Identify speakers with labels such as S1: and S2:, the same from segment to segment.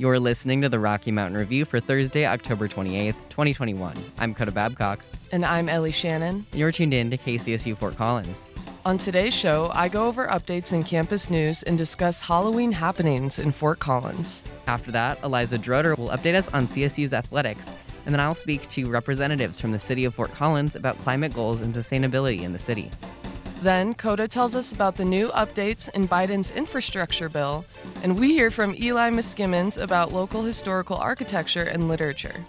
S1: You're listening to the Rocky Mountain Review for Thursday, October 28th, 2021. I'm Coda Babcock.
S2: And I'm Ellie Shannon.
S1: You're tuned in to KCSU Fort Collins.
S2: On today's show, I go over updates in campus news and discuss Halloween happenings in Fort Collins.
S1: After that, Eliza Drotar will update us on CSU's athletics, and then I'll speak to representatives from the city of Fort Collins about climate goals and sustainability in the city.
S2: Then, Coda tells us about the new updates in Biden's infrastructure bill, and we hear from Eli Miskimmins about local historical architecture and literature.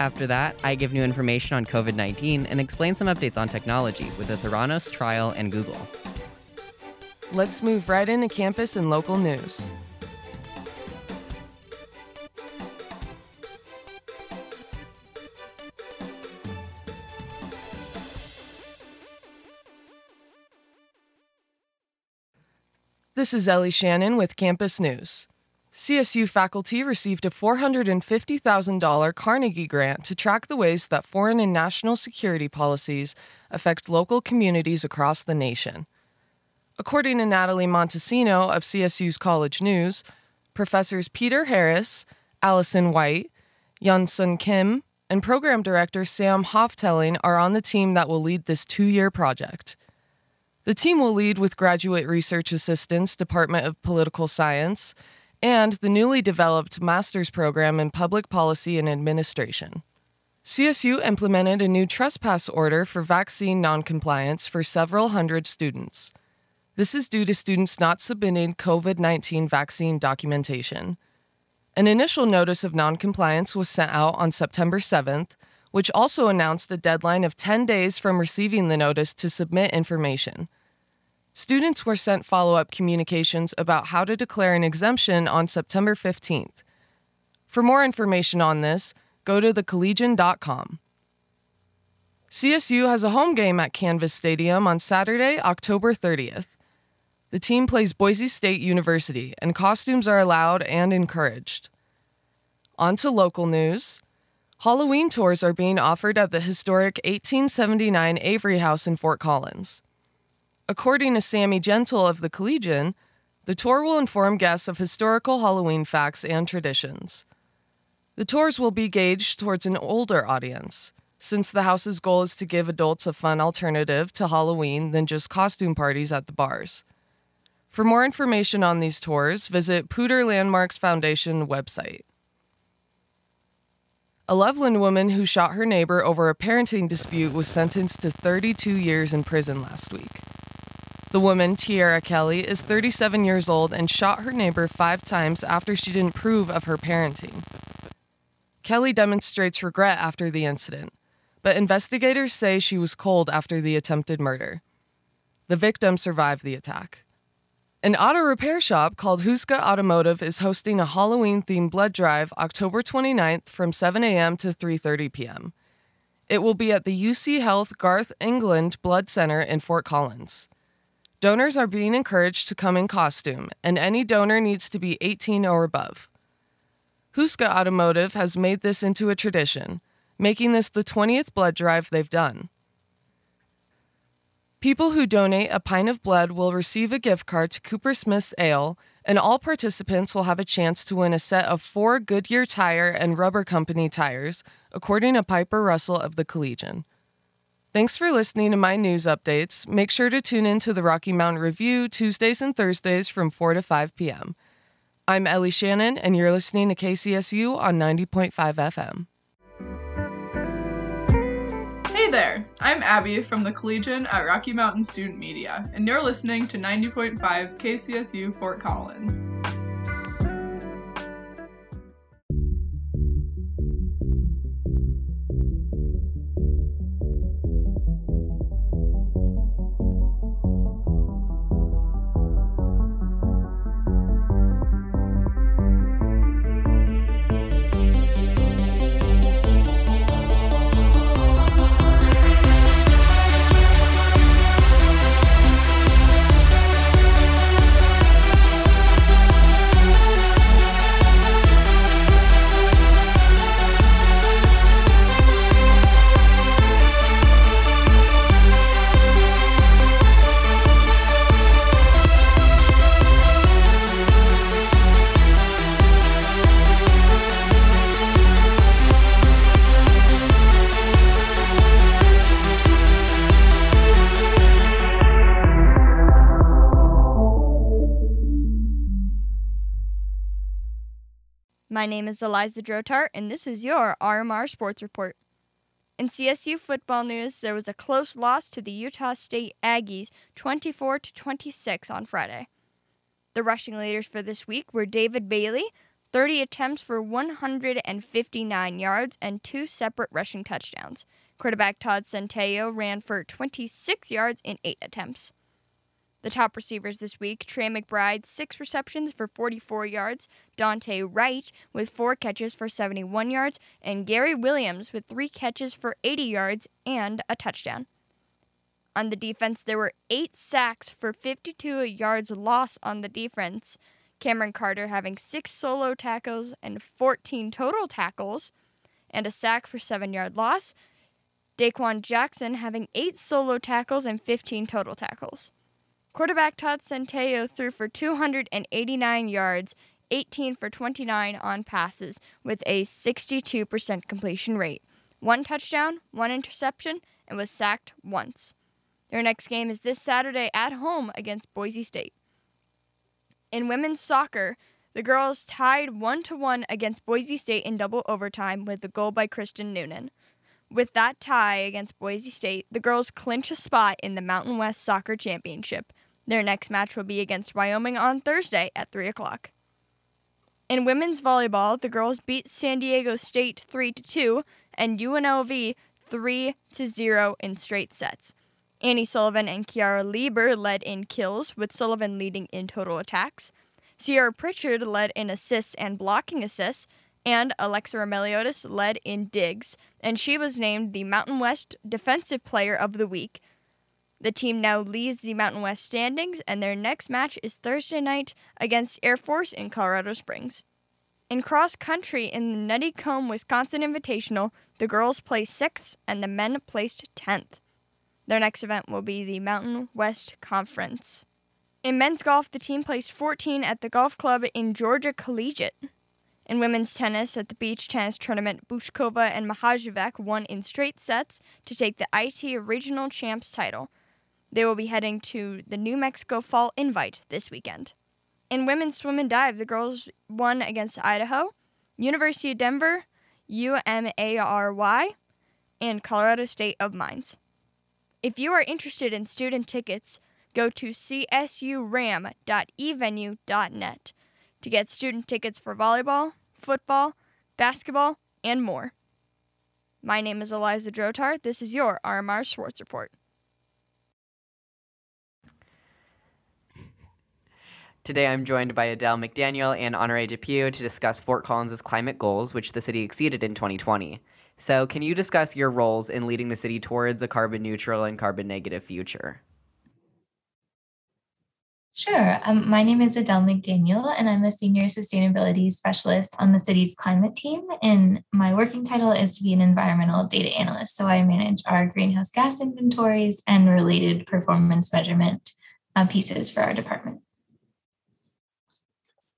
S1: After that, I give new information on COVID 19 and explain some updates on technology with the Theranos trial and Google.
S2: Let's move right into campus and local news. This is Ellie Shannon with Campus News. CSU faculty received a $450,000 Carnegie grant to track the ways that foreign and national security policies affect local communities across the nation. According to Natalie Montesino of CSU's College News, professors Peter Harris, Allison White, Yunsun Kim, and program director Sam Hoftelling are on the team that will lead this two year project. The team will lead with graduate research assistants, Department of Political Science, and the newly developed master's program in public policy and administration. CSU implemented a new trespass order for vaccine noncompliance for several hundred students. This is due to students not submitting COVID 19 vaccine documentation. An initial notice of noncompliance was sent out on September 7th, which also announced a deadline of 10 days from receiving the notice to submit information. Students were sent follow up communications about how to declare an exemption on September 15th. For more information on this, go to thecollegian.com. CSU has a home game at Canvas Stadium on Saturday, October 30th. The team plays Boise State University, and costumes are allowed and encouraged. On to local news. Halloween tours are being offered at the historic 1879 Avery House in Fort Collins. According to Sammy Gentle of the Collegian, the tour will inform guests of historical Halloween facts and traditions. The tours will be gauged towards an older audience, since the house's goal is to give adults a fun alternative to Halloween than just costume parties at the bars. For more information on these tours, visit Poudre Landmarks Foundation website. A Loveland woman who shot her neighbor over a parenting dispute was sentenced to 32 years in prison last week. The woman, Tiara Kelly, is 37 years old and shot her neighbor five times after she didn't approve of her parenting. Kelly demonstrates regret after the incident, but investigators say she was cold after the attempted murder. The victim survived the attack. An auto repair shop called Huska Automotive is hosting a Halloween-themed blood drive October 29th from 7 a.m. to 3:30 p.m. It will be at the UC Health Garth Englund Blood Center in Fort Collins. Donors are being encouraged to come in costume, and any donor needs to be 18 or above. Huska Automotive has made this into a tradition, making this the 20th blood drive they've done. People who donate a pint of blood will receive a gift card to Cooper Smith's Ale, and all participants will have a chance to win a set of four Goodyear Tire and Rubber Company tires, according to Piper Russell of the Collegian. Thanks for listening to my news updates. Make sure to tune in to the Rocky Mountain Review Tuesdays and Thursdays from 4 to 5 p.m. I'm Ellie Shannon, and you're listening to KCSU on 90.5 FM.
S3: Hey there, I'm Abby from the Collegian at Rocky Mountain Student Media, and you're listening to 90.5 KCSU Fort Collins.
S4: My name is Eliza Drotar, and this is your RMR Sports Report. In CSU football news, there was a close loss to the Utah State Aggies 24 to 26 on Friday. The rushing leaders for this week were David Bailey, 30 attempts for 159 yards and two separate rushing touchdowns. Quarterback Todd Centeio ran for 26 yards in eight attempts. The top receivers this week Trey McBride, six receptions for 44 yards, Dante Wright with four catches for 71 yards, and Gary Williams with three catches for 80 yards and a touchdown. On the defense, there were eight sacks for 52 yards loss on the defense. Cameron Carter having six solo tackles and 14 total tackles, and a sack for seven yard loss. Daquan Jackson having eight solo tackles and 15 total tackles. Quarterback Todd Centeio threw for 289 yards, 18 for 29 on passes, with a 62% completion rate, one touchdown, one interception, and was sacked once. Their next game is this Saturday at home against Boise State. In women's soccer, the girls tied 1 to 1 against Boise State in double overtime with a goal by Kristen Noonan. With that tie against Boise State, the girls clinch a spot in the Mountain West Soccer Championship, their next match will be against Wyoming on Thursday at 3 o'clock. In women's volleyball, the girls beat San Diego State 3 2 and UNLV 3 0 in straight sets. Annie Sullivan and Kiara Lieber led in kills, with Sullivan leading in total attacks. Sierra Pritchard led in assists and blocking assists, and Alexa Romeliotis led in digs, and she was named the Mountain West Defensive Player of the Week the team now leads the Mountain West standings, and their next match is Thursday night against Air Force in Colorado Springs. In cross country in the Nuttycombe Wisconsin Invitational, the girls placed sixth and the men placed tenth. Their next event will be the Mountain West Conference. In men's golf, the team placed 14 at the golf club in Georgia Collegiate. In women's tennis, at the beach tennis tournament, Bouzkova and Mahajevic won in straight sets to take the IT Regional Champs title. They will be heading to the New Mexico Fall Invite this weekend. In women's swim and dive, the girls won against Idaho, University of Denver, UMARY, and Colorado State of Mines. If you are interested in student tickets, go to csuram.evenue.net to get student tickets for volleyball, football, basketball, and more. My name is Eliza Drotar. This is your RMR Sports Report.
S1: Today I'm joined by Adele McDaniel and Honore Depew to discuss Fort Collins' climate goals, which the city exceeded in 2020. So, can you discuss your roles in leading the city towards a carbon neutral and carbon negative future?
S5: Sure. Um, my name is Adele McDaniel, and I'm a senior sustainability specialist on the city's climate team. And my working title is to be an environmental data analyst. So I manage our greenhouse gas inventories and related performance measurement uh, pieces for our department.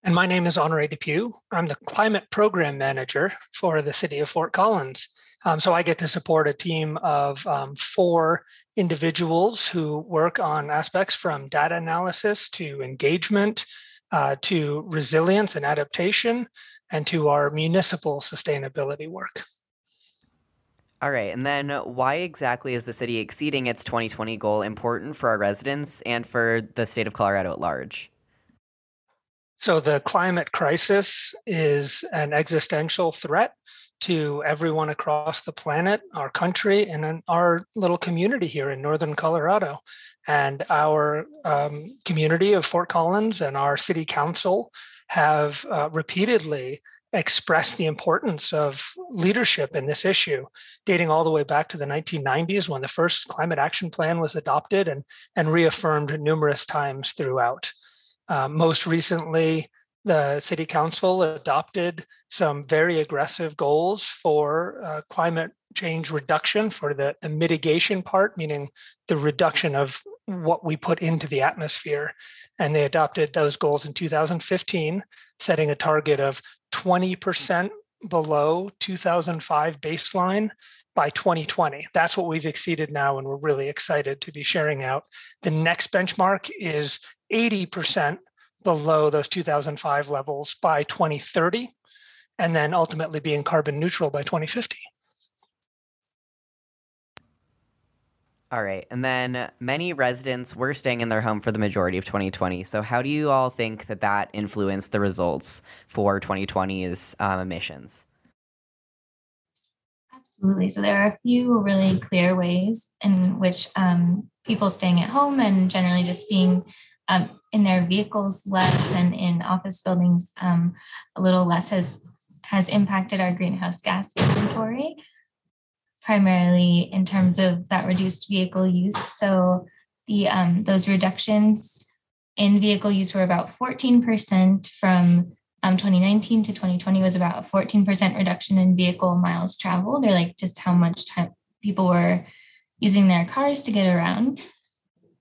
S6: And my name is Honore Depew. I'm the climate program manager for the city of Fort Collins. Um, so I get to support a team of um, four individuals who work on aspects from data analysis to engagement uh, to resilience and adaptation and to our municipal sustainability work.
S1: All right, and then why exactly is the city exceeding its 2020 goal important for our residents and for the state of Colorado at large?
S6: So the climate crisis is an existential threat to everyone across the planet, our country, and our little community here in northern Colorado. And our um, community of Fort Collins and our city council have uh, repeatedly expressed the importance of leadership in this issue, dating all the way back to the 1990s when the first climate action plan was adopted and, and reaffirmed numerous times throughout. Uh, most recently, the city council adopted some very aggressive goals for uh, climate change reduction for the, the mitigation part, meaning the reduction of what we put into the atmosphere. And they adopted those goals in 2015, setting a target of 20% below 2005 baseline by 2020. That's what we've exceeded now, and we're really excited to be sharing out. The next benchmark is 80% below those 2005 levels by 2030. and then ultimately being carbon neutral by 2050.
S1: All right. And then many residents were staying in their home for the majority of 2020. So, how do you all think that that influenced the results for 2020's um, emissions?
S5: Absolutely. So, there are a few really clear ways in which um, people staying at home and generally just being um, in their vehicles less and in office buildings um, a little less has has impacted our greenhouse gas inventory primarily in terms of that reduced vehicle use. So the um, those reductions in vehicle use were about 14% from um, 2019 to 2020 was about a 14% reduction in vehicle miles traveled, or like just how much time people were using their cars to get around,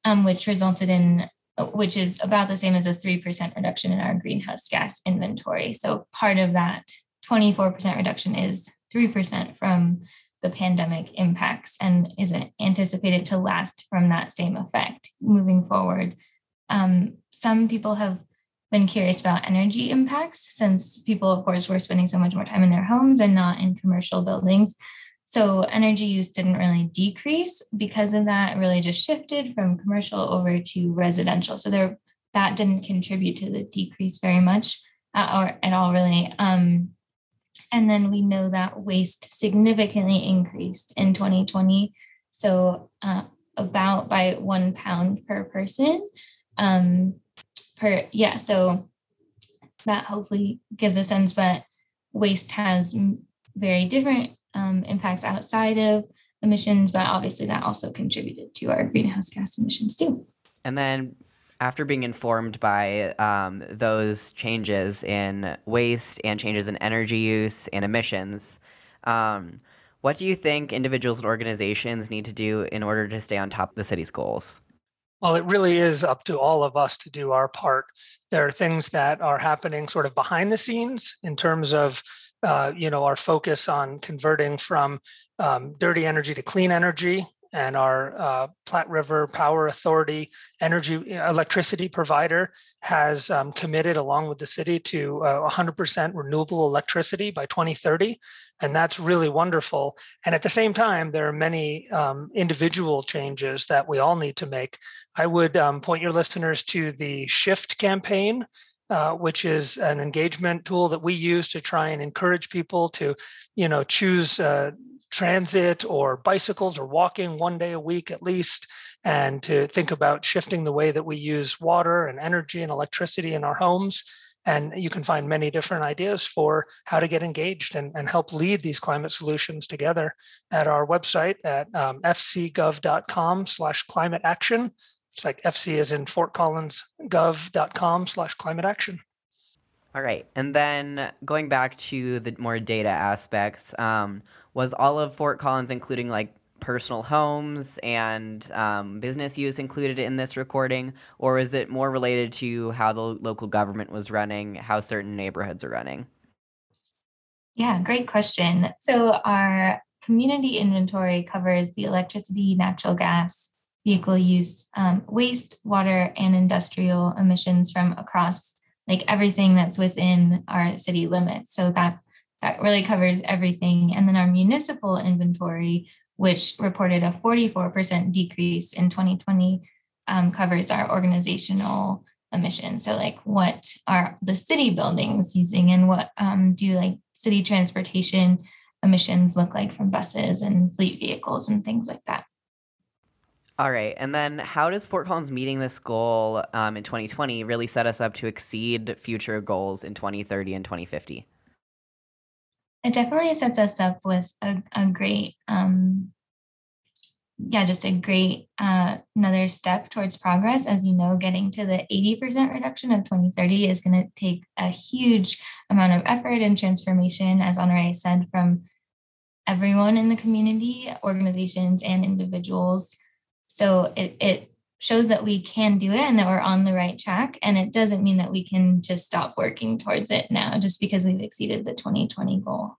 S5: um, which resulted in which is about the same as a 3% reduction in our greenhouse gas inventory. So part of that 24% reduction is 3% from the pandemic impacts and is anticipated to last from that same effect moving forward. Um, some people have been curious about energy impacts since people, of course, were spending so much more time in their homes and not in commercial buildings. So energy use didn't really decrease because of that. It really just shifted from commercial over to residential. So there, that didn't contribute to the decrease very much uh, or at all, really. Um, and then we know that waste significantly increased in 2020. So uh, about by one pound per person. Um, per yeah, so that hopefully gives a sense, but waste has very different um, impacts outside of emissions, but obviously that also contributed to our greenhouse gas emissions too.
S1: And then after being informed by um, those changes in waste and changes in energy use and emissions, um, what do you think individuals and organizations need to do in order to stay on top of the city's goals?
S6: Well, it really is up to all of us to do our part. There are things that are happening sort of behind the scenes in terms of, uh, you know, our focus on converting from um, dirty energy to clean energy and our uh, Platte River Power Authority energy electricity provider has um, committed, along with the city, to uh, 100% renewable electricity by 2030, and that's really wonderful. And at the same time, there are many um, individual changes that we all need to make. I would um, point your listeners to the Shift campaign. Uh, which is an engagement tool that we use to try and encourage people to, you know, choose uh, transit or bicycles or walking one day a week at least, and to think about shifting the way that we use water and energy and electricity in our homes. And you can find many different ideas for how to get engaged and, and help lead these climate solutions together at our website at um, fcgov.com slash climate action. It's like FC is in Fort Collins gov.com slash climate action.
S1: All right. And then going back to the more data aspects, um, was all of Fort Collins, including like personal homes and um, business use, included in this recording, or is it more related to how the local government was running, how certain neighborhoods are running?
S5: Yeah, great question. So, our community inventory covers the electricity, natural gas, vehicle use, um, waste, water, and industrial emissions from across like everything that's within our city limits. So, that that really covers everything. And then our municipal inventory, which reported a 44% decrease in 2020, um, covers our organizational emissions. So, like, what are the city buildings using, and what um, do like city transportation emissions look like from buses and fleet vehicles and things like that?
S1: All right. And then how does Fort Collins meeting this goal um, in 2020 really set us up to exceed future goals in 2030 and 2050?
S5: it definitely sets us up with a, a great um, yeah just a great uh, another step towards progress as you know getting to the 80% reduction of 2030 is going to take a huge amount of effort and transformation as honore said from everyone in the community organizations and individuals so it, it shows that we can do it and that we're on the right track. And it doesn't mean that we can just stop working towards it now just because we've exceeded the 2020 goal.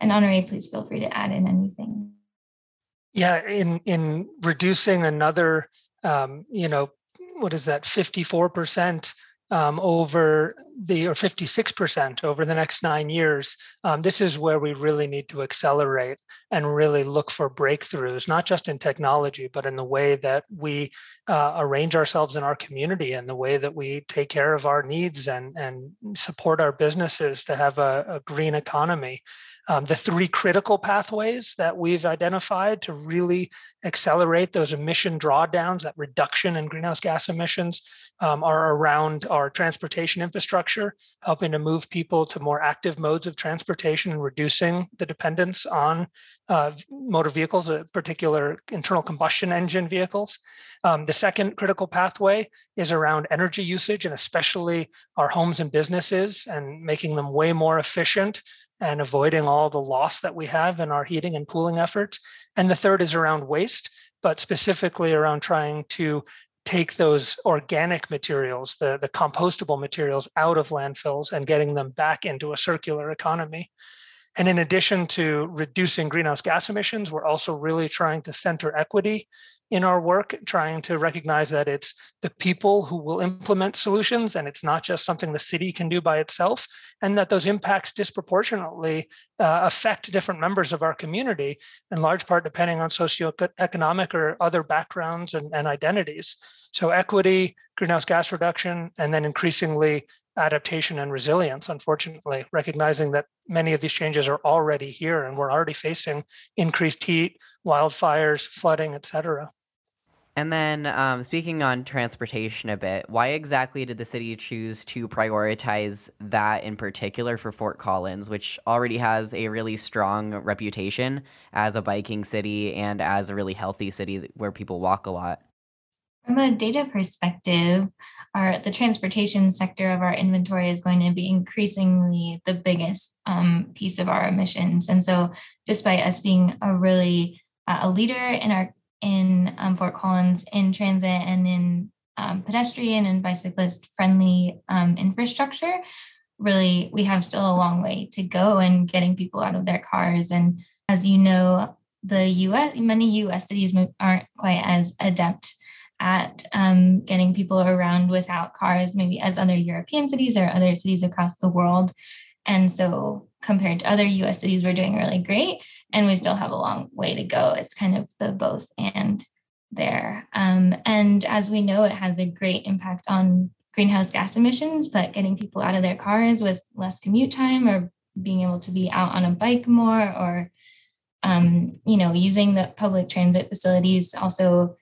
S5: And Honore, please feel free to add in anything.
S6: Yeah, in in reducing another, um, you know, what is that, 54% um, over the or 56% over the next nine years, um, this is where we really need to accelerate and really look for breakthroughs, not just in technology, but in the way that we uh, arrange ourselves in our community and the way that we take care of our needs and, and support our businesses to have a, a green economy. Um, the three critical pathways that we've identified to really accelerate those emission drawdowns, that reduction in greenhouse gas emissions, um, are around our transportation infrastructure, helping to move people to more active modes of transportation and reducing the dependence on uh, motor vehicles, uh, particular internal combustion engine vehicles. Um, the second critical pathway is around energy usage and especially our homes and businesses and making them way more efficient and avoiding all the loss that we have in our heating and cooling efforts. And the third is around waste, but specifically around trying to take those organic materials, the, the compostable materials out of landfills and getting them back into a circular economy. And in addition to reducing greenhouse gas emissions, we're also really trying to center equity in our work, trying to recognize that it's the people who will implement solutions and it's not just something the city can do by itself, and that those impacts disproportionately uh, affect different members of our community, in large part depending on socioeconomic or other backgrounds and, and identities. So, equity, greenhouse gas reduction, and then increasingly adaptation and resilience, unfortunately, recognizing that many of these changes are already here and we're already facing increased heat, wildfires, flooding, et cetera.
S1: And then, um, speaking on transportation a bit, why exactly did the city choose to prioritize that in particular for Fort Collins, which already has a really strong reputation as a biking city and as a really healthy city where people walk a lot?
S5: From a data perspective, our the transportation sector of our inventory is going to be increasingly the biggest um, piece of our emissions, and so despite us being a really uh, a leader in our in um, Fort Collins in transit and in um, pedestrian and bicyclist friendly um, infrastructure, really we have still a long way to go in getting people out of their cars. And as you know, the U.S. many U.S. cities aren't quite as adept at um, getting people around without cars, maybe as other European cities or other cities across the world. And so, compared to other US cities, we're doing really great. And we still have a long way to go. It's kind of the both and there. Um, and as we know, it has a great impact on greenhouse gas emissions, but getting people out of their cars with less commute time or being able to be out on a bike more or um, you know using the public transit facilities also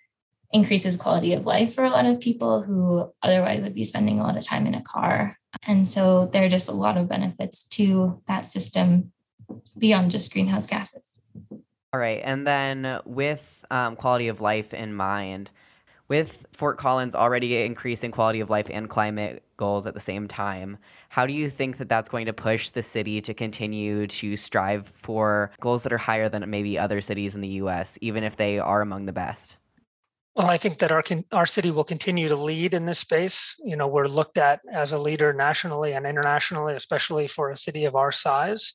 S5: increases quality of life for a lot of people who otherwise would be spending a lot of time in a car and so there are just a lot of benefits to that system beyond just greenhouse gases.
S1: All right. And then with um, quality of life in mind, with Fort Collins already increasing quality of life and climate goals at the same time, how do you think that that's going to push the city to continue to strive for goals that are higher than maybe other cities in the US, even if they are among the best?
S6: Well, I think that our our city will continue to lead in this space. You know, we're looked at as a leader nationally and internationally, especially for a city of our size.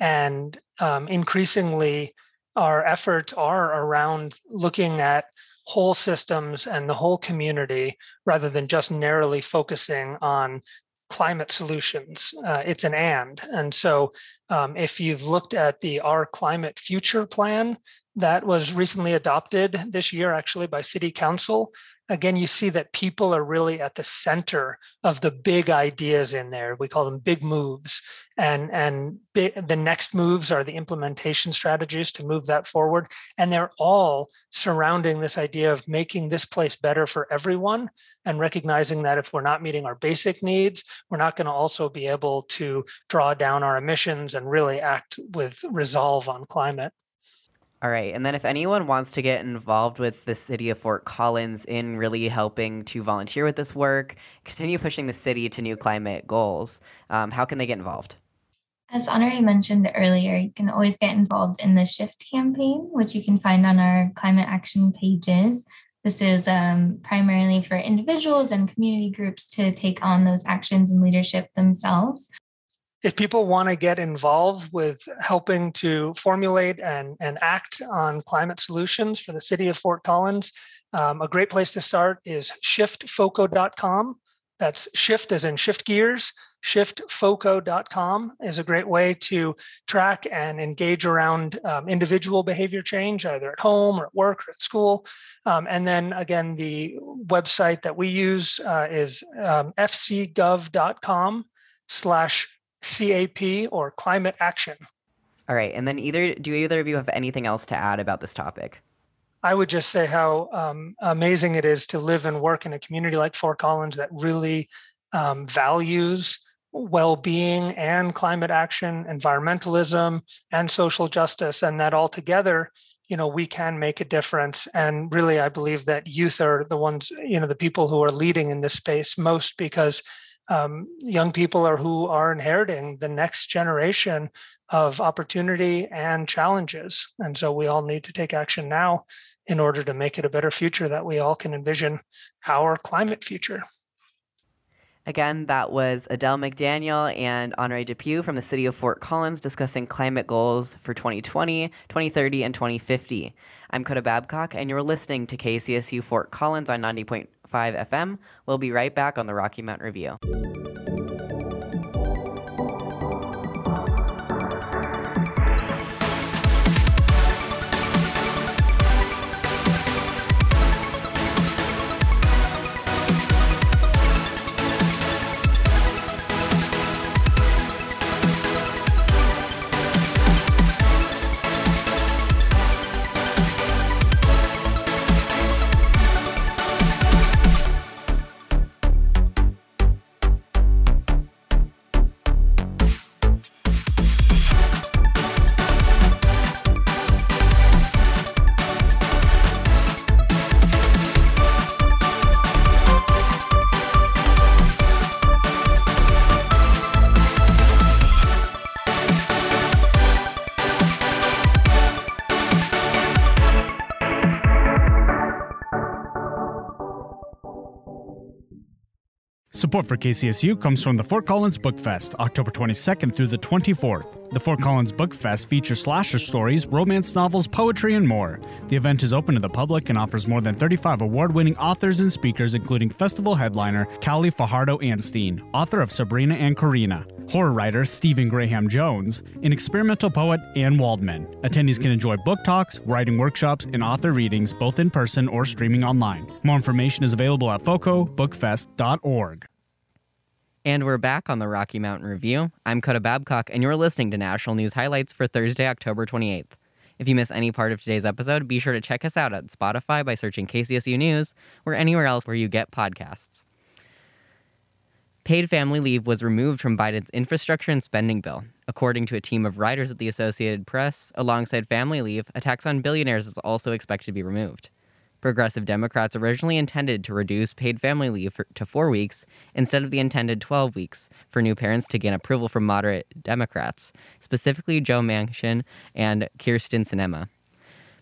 S6: And um, increasingly, our efforts are around looking at whole systems and the whole community rather than just narrowly focusing on climate solutions. Uh, it's an and. And so, um, if you've looked at the Our Climate Future plan, that was recently adopted this year actually by city council. Again you see that people are really at the center of the big ideas in there. We call them big moves. And and the next moves are the implementation strategies to move that forward. And they're all surrounding this idea of making this place better for everyone and recognizing that if we're not meeting our basic needs we're not going to also be able to draw down our emissions and really act with resolve on climate
S1: all right. And then if anyone wants to get involved with the city of Fort Collins in really helping to volunteer with this work, continue pushing the city to new climate goals, um, how can they get involved?
S5: As Honore mentioned earlier, you can always get involved in the Shift campaign, which you can find on our climate action pages. This is um, primarily for individuals and community groups to take on those actions and leadership themselves
S6: if people want to get involved with helping to formulate and, and act on climate solutions for the city of Fort Collins, um, a great place to start is shiftfoco.com. That's shift as in shift gears. Shiftfoco.com is a great way to track and engage around um, individual behavior change, either at home or at work or at school. Um, and then again, the website that we use uh, is um, fcgov.com slash CAP or climate action.
S1: All right. And then either do either of you have anything else to add about this topic?
S6: I would just say how um, amazing it is to live and work in a community like Fort Collins that really um, values well-being and climate action, environmentalism, and social justice, and that all together, you know, we can make a difference. And really, I believe that youth are the ones, you know, the people who are leading in this space most because um, young people are who are inheriting the next generation of opportunity and challenges. And so we all need to take action now in order to make it a better future that we all can envision our climate future.
S1: Again, that was Adele McDaniel and Honore Depew from the city of Fort Collins discussing climate goals for 2020, 2030, and 2050. I'm Coda Babcock, and you're listening to KCSU Fort Collins on 90.5 FM. We'll be right back on the Rocky Mountain Review.
S7: Support for KCSU comes from the Fort Collins Book Fest, October 22nd through the 24th. The Fort Collins Book Fest features slasher stories, romance novels, poetry, and more. The event is open to the public and offers more than 35 award winning authors and speakers, including festival headliner Kali Fajardo-Anstine, author of Sabrina and Corina, horror writer Stephen Graham Jones, and experimental poet Anne Waldman. Attendees can enjoy book talks, writing workshops, and author readings both in person or streaming online. More information is available at focobookfest.org.
S1: And we're back on the Rocky Mountain Review. I'm Coda Babcock, and you're listening to National News Highlights for Thursday, October 28th. If you miss any part of today's episode, be sure to check us out at Spotify by searching KCSU News or anywhere else where you get podcasts. Paid family leave was removed from Biden's infrastructure and spending bill. According to a team of writers at the Associated Press, alongside family leave, a tax on billionaires is also expected to be removed. Progressive Democrats originally intended to reduce paid family leave for, to four weeks instead of the intended 12 weeks for new parents to gain approval from moderate Democrats, specifically Joe Manchin and Kyrsten Sinema.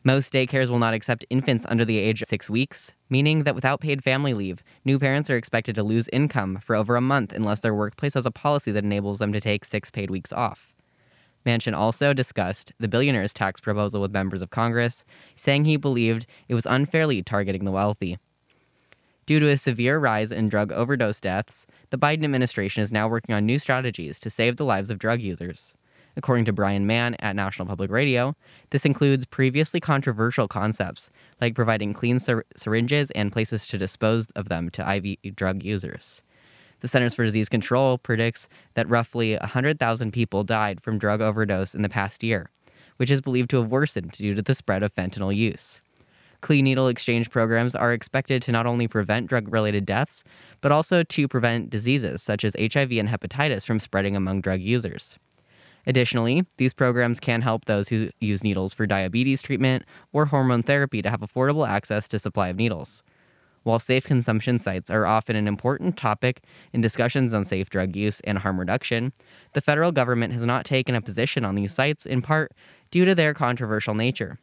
S1: Most daycares will not accept infants under the age of six weeks, meaning that without paid family leave, new parents are expected to lose income for over a month unless their workplace has a policy that enables them to take six paid weeks off. Manchin also discussed the billionaire's tax proposal with members of Congress, saying he believed it was unfairly targeting the wealthy. Due to a severe rise in drug overdose deaths, the Biden administration is now working on new strategies to save the lives of drug users. According to Brian Mann at National Public Radio, this includes previously controversial concepts like providing clean syr- syringes and places to dispose of them to IV drug users. The Centers for Disease Control predicts that roughly 100,000 people died from drug overdose in the past year, which is believed to have worsened due to the spread of fentanyl use. Clean needle exchange programs are expected to not only prevent drug related deaths, but also to prevent diseases such as HIV and hepatitis from spreading among drug users. Additionally, these programs can help those who use needles for diabetes treatment or hormone therapy to have affordable access to supply of needles. While safe consumption sites are often an important topic in discussions on safe drug use and harm reduction, the federal government has not taken a position on these sites in part due to their controversial nature.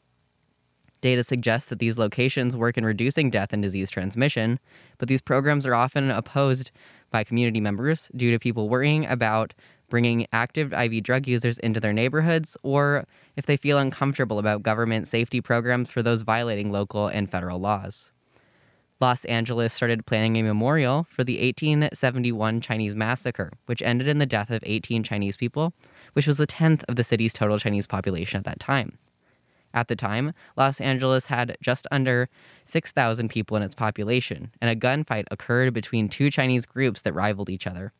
S1: Data suggests that these locations work in reducing death and disease transmission, but these programs are often opposed by community members due to people worrying about bringing active IV drug users into their neighborhoods or if they feel uncomfortable about government safety programs for those violating local and federal laws. Los Angeles started planning a memorial for the 1871 Chinese massacre, which ended in the death of 18 Chinese people, which was a tenth of the city's total Chinese population at that time. At the time, Los Angeles had just under 6,000 people in its population, and a gunfight occurred between two Chinese groups that rivaled each other.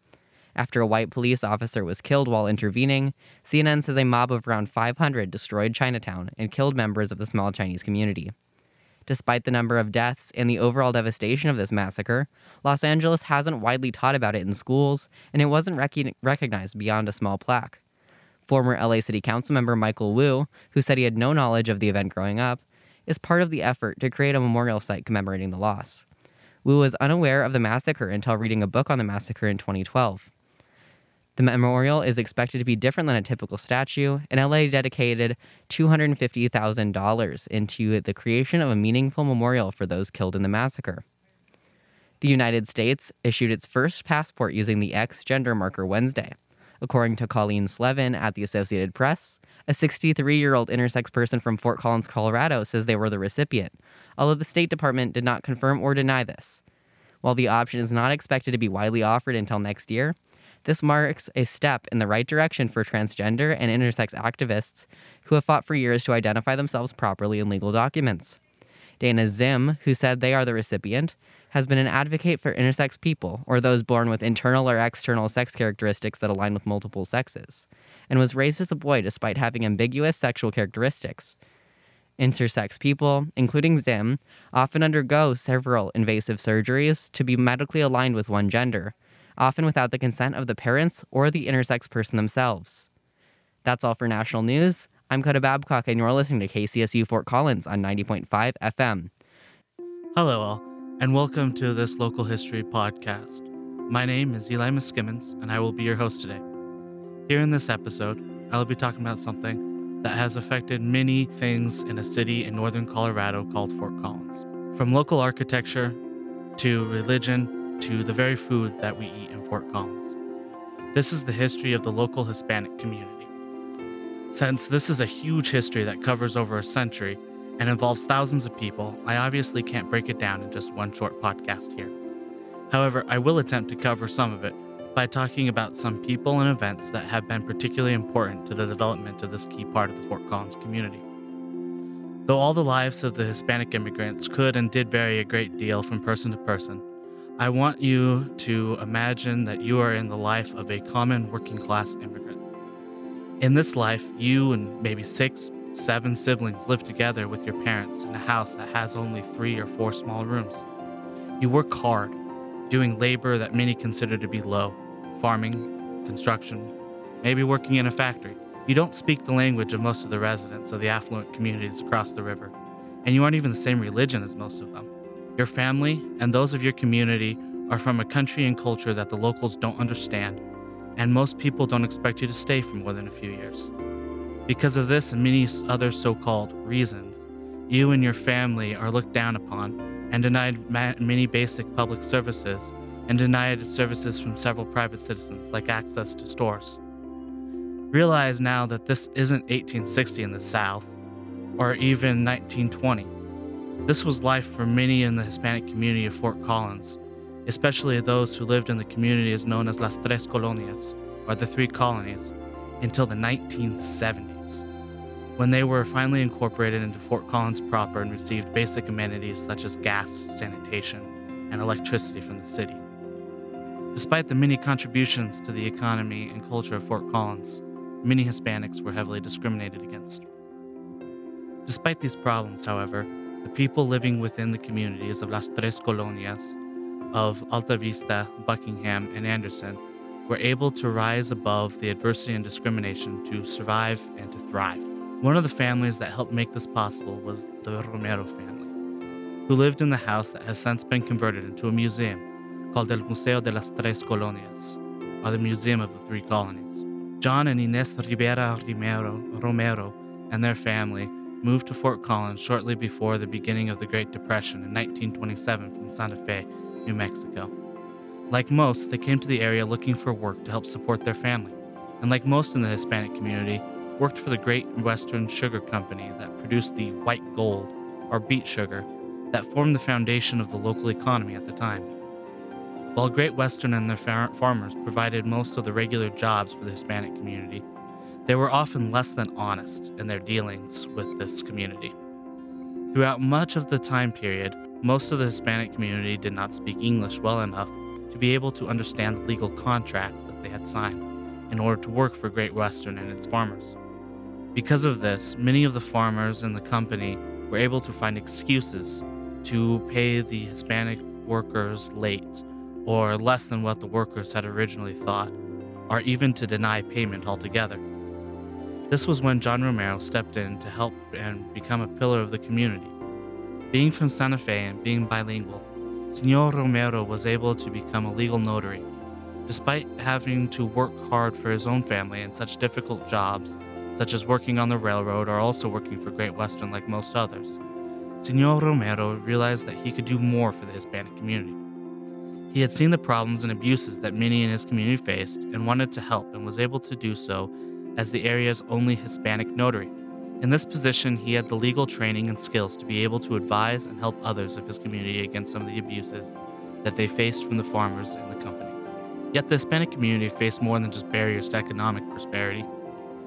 S1: After a white police officer was killed while intervening, CNN says a mob of around 500 destroyed Chinatown and killed members of the small Chinese community. Despite the number of deaths and the overall devastation of this massacre, Los Angeles hasn't widely taught about it in schools, and it wasn't rec- recognized beyond a small plaque. Former LA City Council member Michael Woo, who said he had no knowledge of the event growing up, is part of the effort to create a memorial site commemorating the loss. Woo was unaware of the massacre until reading a book on the massacre in 2012. The memorial is expected to be different than a typical statue, and LA dedicated $250,000 into the creation of a meaningful memorial for those killed in the massacre. The United States issued its first passport using the X gender marker Wednesday. According to Colleen Slevin at the Associated Press, a 63 year old intersex person from Fort Collins, Colorado says they were the recipient, although the State Department did not confirm or deny this. While the option is not expected to be widely offered until next year, this marks a step in the right direction for transgender and intersex activists who have fought for years to identify themselves properly in legal documents. Dana Zzyym, who said they are the recipient, has been an advocate for intersex people, or those born with internal or external sex characteristics that align with multiple sexes, and was raised as a boy despite having ambiguous sexual characteristics. Intersex people, including Zzyym, often undergo several invasive surgeries to be medically aligned with one gender, often without the consent of the parents or the intersex person themselves. That's all for national news. I'm Coda Babcock, and you're listening to KCSU Fort Collins on 90.5 FM.
S8: Hello, all, and welcome to this local history podcast. My name is Eli Miskimmons, and I will be your host today. Here in this episode, I will be talking about something that has affected many things in a city in northern Colorado called Fort Collins. From local architecture to religion to the very food that we eat Fort Collins. This is the history of the local Hispanic community. Since this is a huge history that covers over a century and involves thousands of people, I obviously can't break it down in just one short podcast here. However, I will attempt to cover some of it by talking about some people and events that have been particularly important to the development of this key part of the Fort Collins community. Though all the lives of the Hispanic immigrants could and did vary a great deal from person to person, I want you to imagine that you are in the life of a common working class immigrant. In this life, you and maybe six, seven siblings live together with your parents in a house that has only three or four small rooms. You work hard, doing labor that many consider to be low farming, construction, maybe working in a factory. You don't speak the language of most of the residents of the affluent communities across the river, and you aren't even the same religion as most of them. Your family and those of your community are from a country and culture that the locals don't understand, and most people don't expect you to stay for more than a few years. Because of this and many other so called reasons, you and your family are looked down upon and denied many basic public services and denied services from several private citizens, like access to stores. Realize now that this isn't 1860 in the South, or even 1920. This was life for many in the Hispanic community of Fort Collins, especially those who lived in the communities known as Las Tres Colonias, or the Three Colonies, until the 1970s, when they were finally incorporated into Fort Collins proper and received basic amenities such as gas, sanitation, and electricity from the city. Despite the many contributions to the economy and culture of Fort Collins, many Hispanics were heavily discriminated against. Despite these problems, however, the people living within the communities of Las Tres Colonias, of Alta Vista, Buckingham, and Anderson were able to rise above the adversity and discrimination to survive and to thrive. One of the families that helped make this possible was the Romero family, who lived in the house that has since been converted into a museum called El Museo de las Tres Colonias, or the Museum of the Three Colonies. John and Ines Rivera Romero, Romero and their family moved to Fort Collins shortly before the beginning of the Great Depression in 1927 from Santa Fe, New Mexico. Like most, they came to the area looking for work to help support their family, and like most in the Hispanic community, worked for the Great Western Sugar Company that produced the white gold, or beet sugar, that formed the foundation of the local economy at the time. While Great Western and their far- farmers provided most of the regular jobs for the Hispanic community, they were often less than honest in their dealings with this community. Throughout much of the time period, most of the Hispanic community did not speak English well enough to be able to understand the legal contracts that they had signed in order to work for Great Western and its farmers. Because of this, many of the farmers in the company were able to find excuses to pay the Hispanic workers late or less than what the workers had originally thought, or even to deny payment altogether. This was when John Romero stepped in to help and become a pillar of the community. Being from Santa Fe and being bilingual, Senor Romero was able to become a legal notary. Despite having to work hard for his own family in such difficult jobs, such as working on the railroad or also working for Great Western like most others, Senor Romero realized that he could do more for the Hispanic community. He had seen the problems and abuses that many in his community faced and wanted to help and was able to do so as the area's only Hispanic notary. In this position, he had the legal training and skills to be able to advise and help others of his community against some of the abuses that they faced from the farmers and the company. Yet the Hispanic community faced more than just barriers to economic prosperity.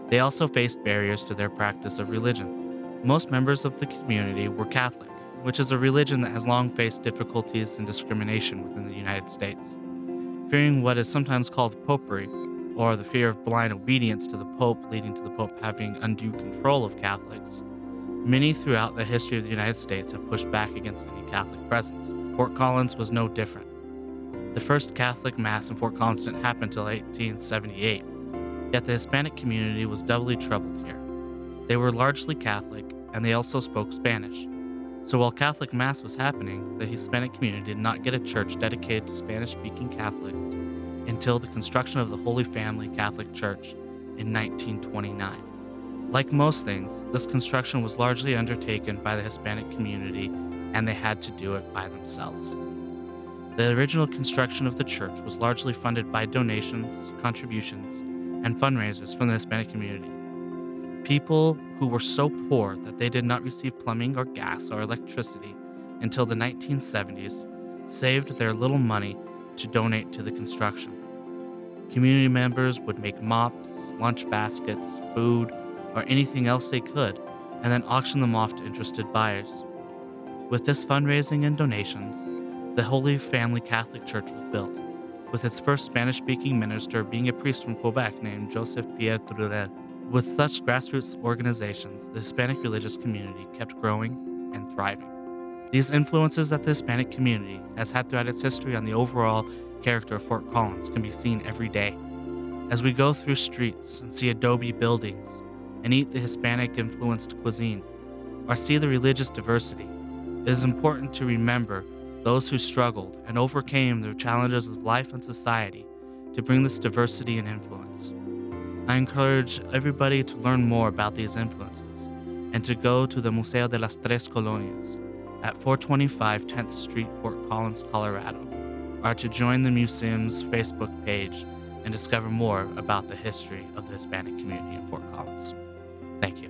S8: They also faced barriers to their practice of religion. Most members of the community were Catholic, which is a religion that has long faced difficulties and discrimination within the United States. Fearing what is sometimes called popery, or the fear of blind obedience to the Pope leading to the Pope having undue control of Catholics, many throughout the history of the United States have pushed back against any Catholic presence. Fort Collins was no different. The first Catholic Mass in Fort Collins didn't happen until 1878, yet the Hispanic community was doubly troubled here. They were largely Catholic, and they also spoke Spanish. So while Catholic Mass was happening, the Hispanic community did not get a church dedicated to Spanish speaking Catholics until the construction of the Holy Family Catholic Church in 1929. Like most things, this construction was largely undertaken by the Hispanic community and they had to do it by themselves. The original construction of the church was largely funded by donations, contributions, and fundraisers from the Hispanic community. People who were so poor that they did not receive plumbing or gas or electricity until the 1970s saved their little money to donate to the construction. Community members would make mops, lunch baskets, food, or anything else they could, and then auction them off to interested buyers. With this fundraising and donations, the Holy Family Catholic Church was built, with its first Spanish speaking minister being a priest from Quebec named Joseph Pierre Turel. With such grassroots organizations, the Hispanic religious community kept growing and thriving. These influences that the Hispanic community has had throughout its history on the overall character of Fort Collins can be seen every day. As we go through streets and see adobe buildings and eat the Hispanic influenced cuisine, or see the religious diversity, it is important to remember those who struggled and overcame the challenges of life and society to bring this diversity and influence. I encourage everybody to learn more about these influences and to go to the Museo de las Tres Colonias at 425 10th Street, Fort Collins, Colorado, or to join the museum's Facebook page and discover more about the history of the Hispanic community in Fort Collins. Thank you.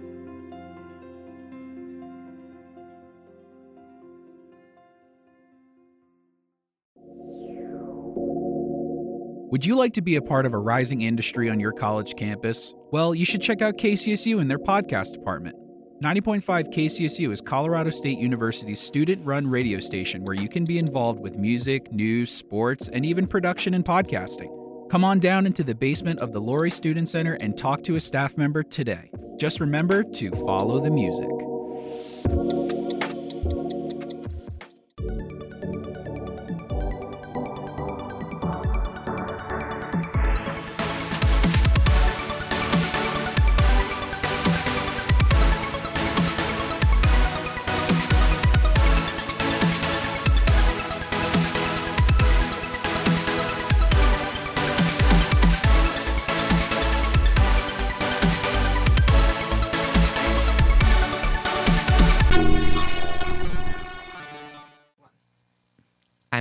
S9: Would you like to be a part of a rising industry on your college campus? Well, you should check out KCSU and their podcast department. 90.5 KCSU is Colorado State University's student run radio station where you can be involved with music, news, sports, and even production and podcasting. Come on down into the basement of the Lory Student Center and talk to a staff member today. Just remember to follow the music.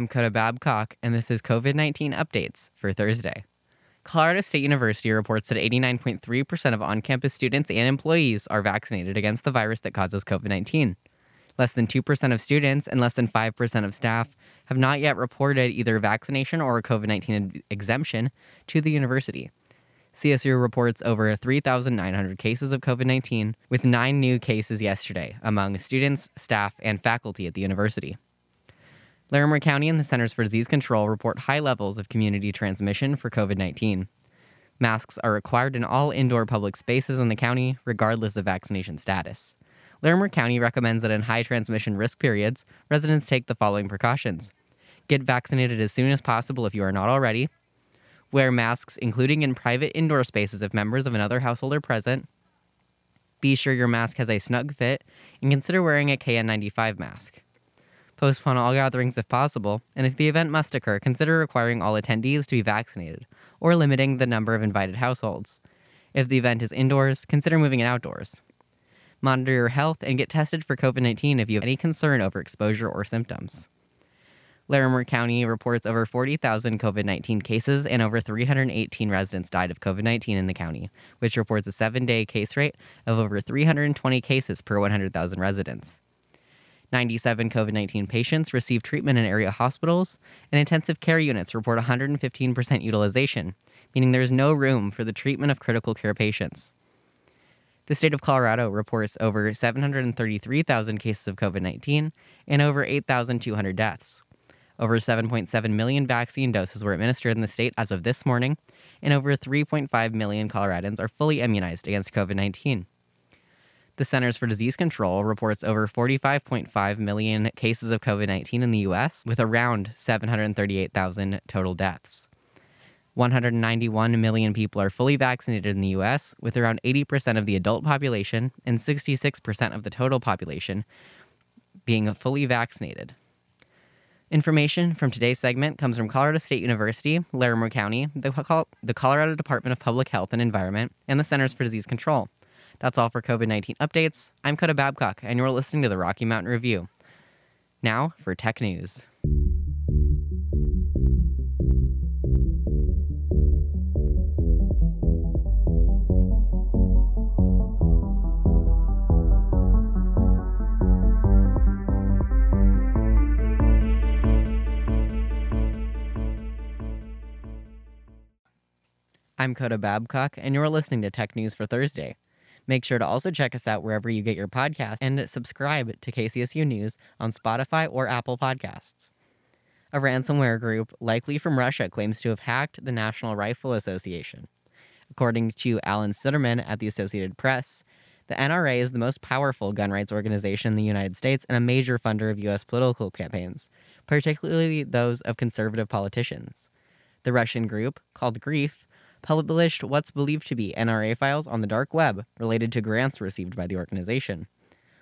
S1: I'm Coda Babcock, and this is COVID 19 updates for Thursday. Colorado State University reports that 89.3% of on campus students and employees are vaccinated against the virus that causes COVID 19. Less than 2% of students and less than 5% of staff have not yet reported either vaccination or a COVID 19 exemption to the university. CSU reports over 3,900 cases of COVID 19, with nine new cases yesterday among students, staff, and faculty at the university. Larimer County and the Centers for Disease Control report high levels of community transmission for COVID 19. Masks are required in all indoor public spaces in the county, regardless of vaccination status. Larimer County recommends that in high transmission risk periods, residents take the following precautions get vaccinated as soon as possible if you are not already, wear masks, including in private indoor spaces if members of another household are present, be sure your mask has a snug fit, and consider wearing a KN95 mask postpone all gatherings if possible, and if the event must occur, consider requiring all attendees to be vaccinated or limiting the number of invited households. If the event is indoors, consider moving it outdoors. Monitor your health and get tested for COVID 19 if you have any concern over exposure or symptoms. Larimer County reports over 40,000 COVID 19 cases and over 318 residents died of COVID 19 in the county, which reports a seven day case rate of over 320 cases per 100,000 residents. 97 COVID 19 patients receive treatment in area hospitals, and intensive care units report 115% utilization, meaning there is no room for the treatment of critical care patients. The state of Colorado reports over 733,000 cases of COVID 19 and over 8,200 deaths. Over 7.7 million vaccine doses were administered in the state as of this morning, and over 3.5 million Coloradans are fully immunized against COVID 19. The Centers for Disease Control reports over 45.5 million cases of COVID 19 in the U.S., with around 738,000 total deaths. 191 million people are fully vaccinated in the U.S., with around 80% of the adult population and 66% of the total population being fully vaccinated. Information from today's segment comes from Colorado State University, Larimer County, the, the Colorado Department of Public Health and Environment, and the Centers for Disease Control. That's all for COVID 19 updates. I'm Coda Babcock, and you're listening to the Rocky Mountain Review. Now for tech news. I'm Coda Babcock, and you're listening to Tech News for Thursday, Make sure to also check us out wherever you get your podcasts and subscribe to KCSU News on Spotify or Apple Podcasts. A ransomware group, likely from Russia, claims to have hacked the National Rifle Association. According to Alan Suderman at the Associated Press, the NRA is the most powerful gun rights organization in the United States and a major funder of U.S. political campaigns, particularly those of conservative politicians. The Russian group, called Grief, published what's believed to be NRA files on the dark web related to grants received by the organization.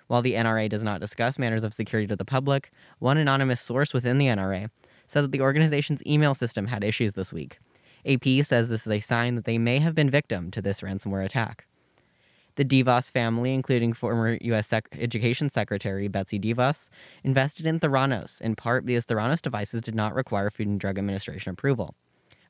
S1: While the NRA does not discuss matters of security to the public, one anonymous source within the NRA said that the organization's email system had issues this week. AP says this is a sign that they may have been victim to this ransomware attack. The DeVos family, including former U.S. Sec- Education Secretary Betsy DeVos, invested in Theranos in part because Theranos devices did not require Food and Drug Administration approval.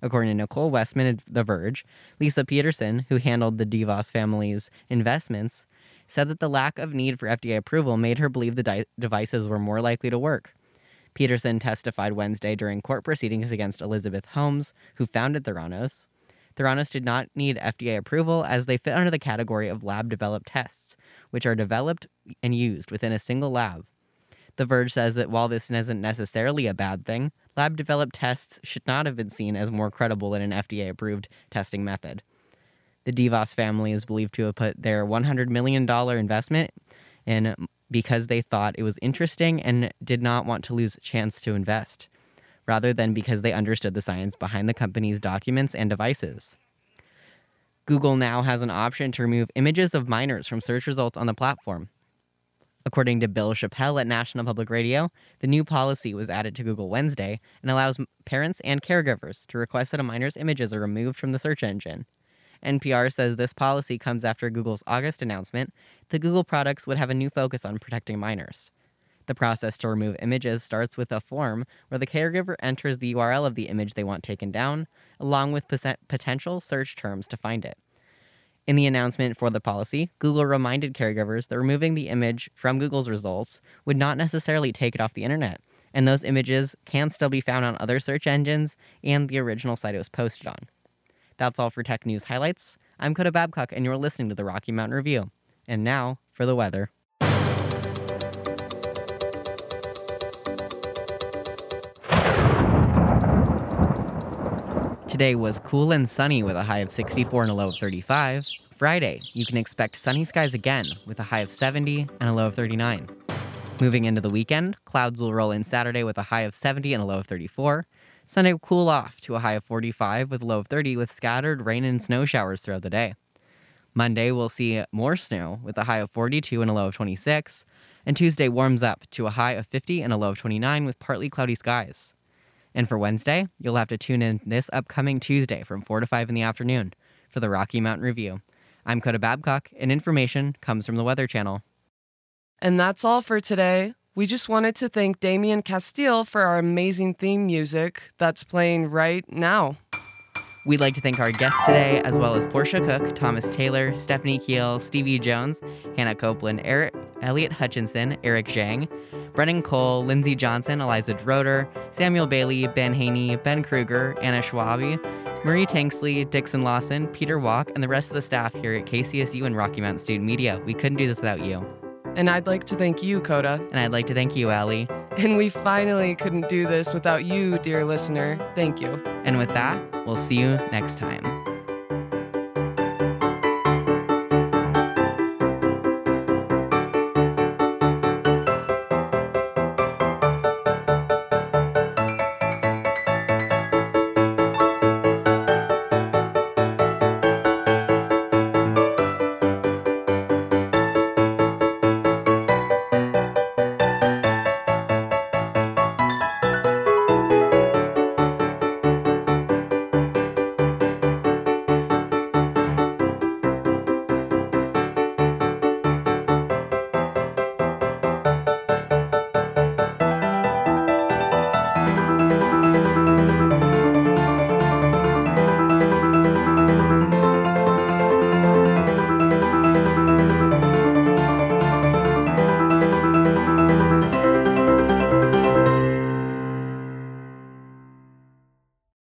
S1: According to Nicole Wetsman of The Verge, Lisa Peterson, who handled the DeVos family's investments, said that the lack of need for FDA approval made her believe the di- devices were more likely to work. Peterson testified Wednesday during court proceedings against Elizabeth Holmes, who founded Theranos. Theranos did not need FDA approval as they fit under the category of lab developed tests, which are developed and used within a single lab. The Verge says that while this isn't necessarily a bad thing, lab developed tests should not have been seen as more credible than an FDA approved testing method. The DeVos family is believed to have put their $100 million investment in because they thought it was interesting and did not want to lose a chance to invest, rather than because they understood the science behind the company's documents and devices. Google now has an option to remove images of minors from search results on the platform. According to Bill Chappell at National Public Radio, the new policy was added to Google Wednesday and allows parents and caregivers to request that a minor's images are removed from the search engine. NPR says this policy comes after Google's August announcement that Google products would have a new focus on protecting minors. The process to remove images starts with a form where the caregiver enters the URL of the image they want taken down, along with potential search terms to find it. In the announcement for the policy, Google reminded caregivers that removing the image from Google's results would not necessarily take it off the internet, and those images can still be found on other search engines and the original site it was posted on. That's all for Tech News Highlights. I'm Coda Babcock, and you're listening to the Rocky Mountain Review. And now for the weather. Today was cool and sunny with a high of 64 and a low of 35. Friday, you can expect sunny skies again with a high of 70 and a low of 39. Moving into the weekend, clouds will roll in Saturday with a high of 70 and a low of 34. Sunday will cool off to a high of 45 with a low of 30 with scattered rain and snow showers throughout the day. Monday, we'll see more snow with a high of 42 and a low of 26. And Tuesday warms up to a high of 50 and a low of 29 with partly cloudy skies. And for Wednesday, you'll have to tune in this upcoming Tuesday from 4 to 5 in the afternoon for the Rocky Mountain Review. I'm Coda Babcock, and information comes from the Weather Channel.
S2: And that's all for today. We just wanted to thank Damien Castile for our amazing theme music that's playing right now.
S1: We'd like to thank our guests today, as well as Portia Cook, Thomas Taylor, Stephanie Keel, Stevie Jones, Hannah Copeland, Eric, Elliot Hutchinson, Eric Zhang, Brennan Cole, Lindsay Johnson, Eliza Drotar, Samuel Bailey, Ben Haney, Ben Kruger, Anna Schwabi, Marie Tanksley, Dixon Lawson, Peter Walk, and the rest of the staff here at KCSU and Rocky Mountain Student Media. We couldn't do this without you.
S2: And I'd like to thank you, Coda.
S1: And I'd like to thank you, Allie.
S2: And we finally couldn't do this without you, dear listener. Thank you.
S1: And with that, we'll see you next time.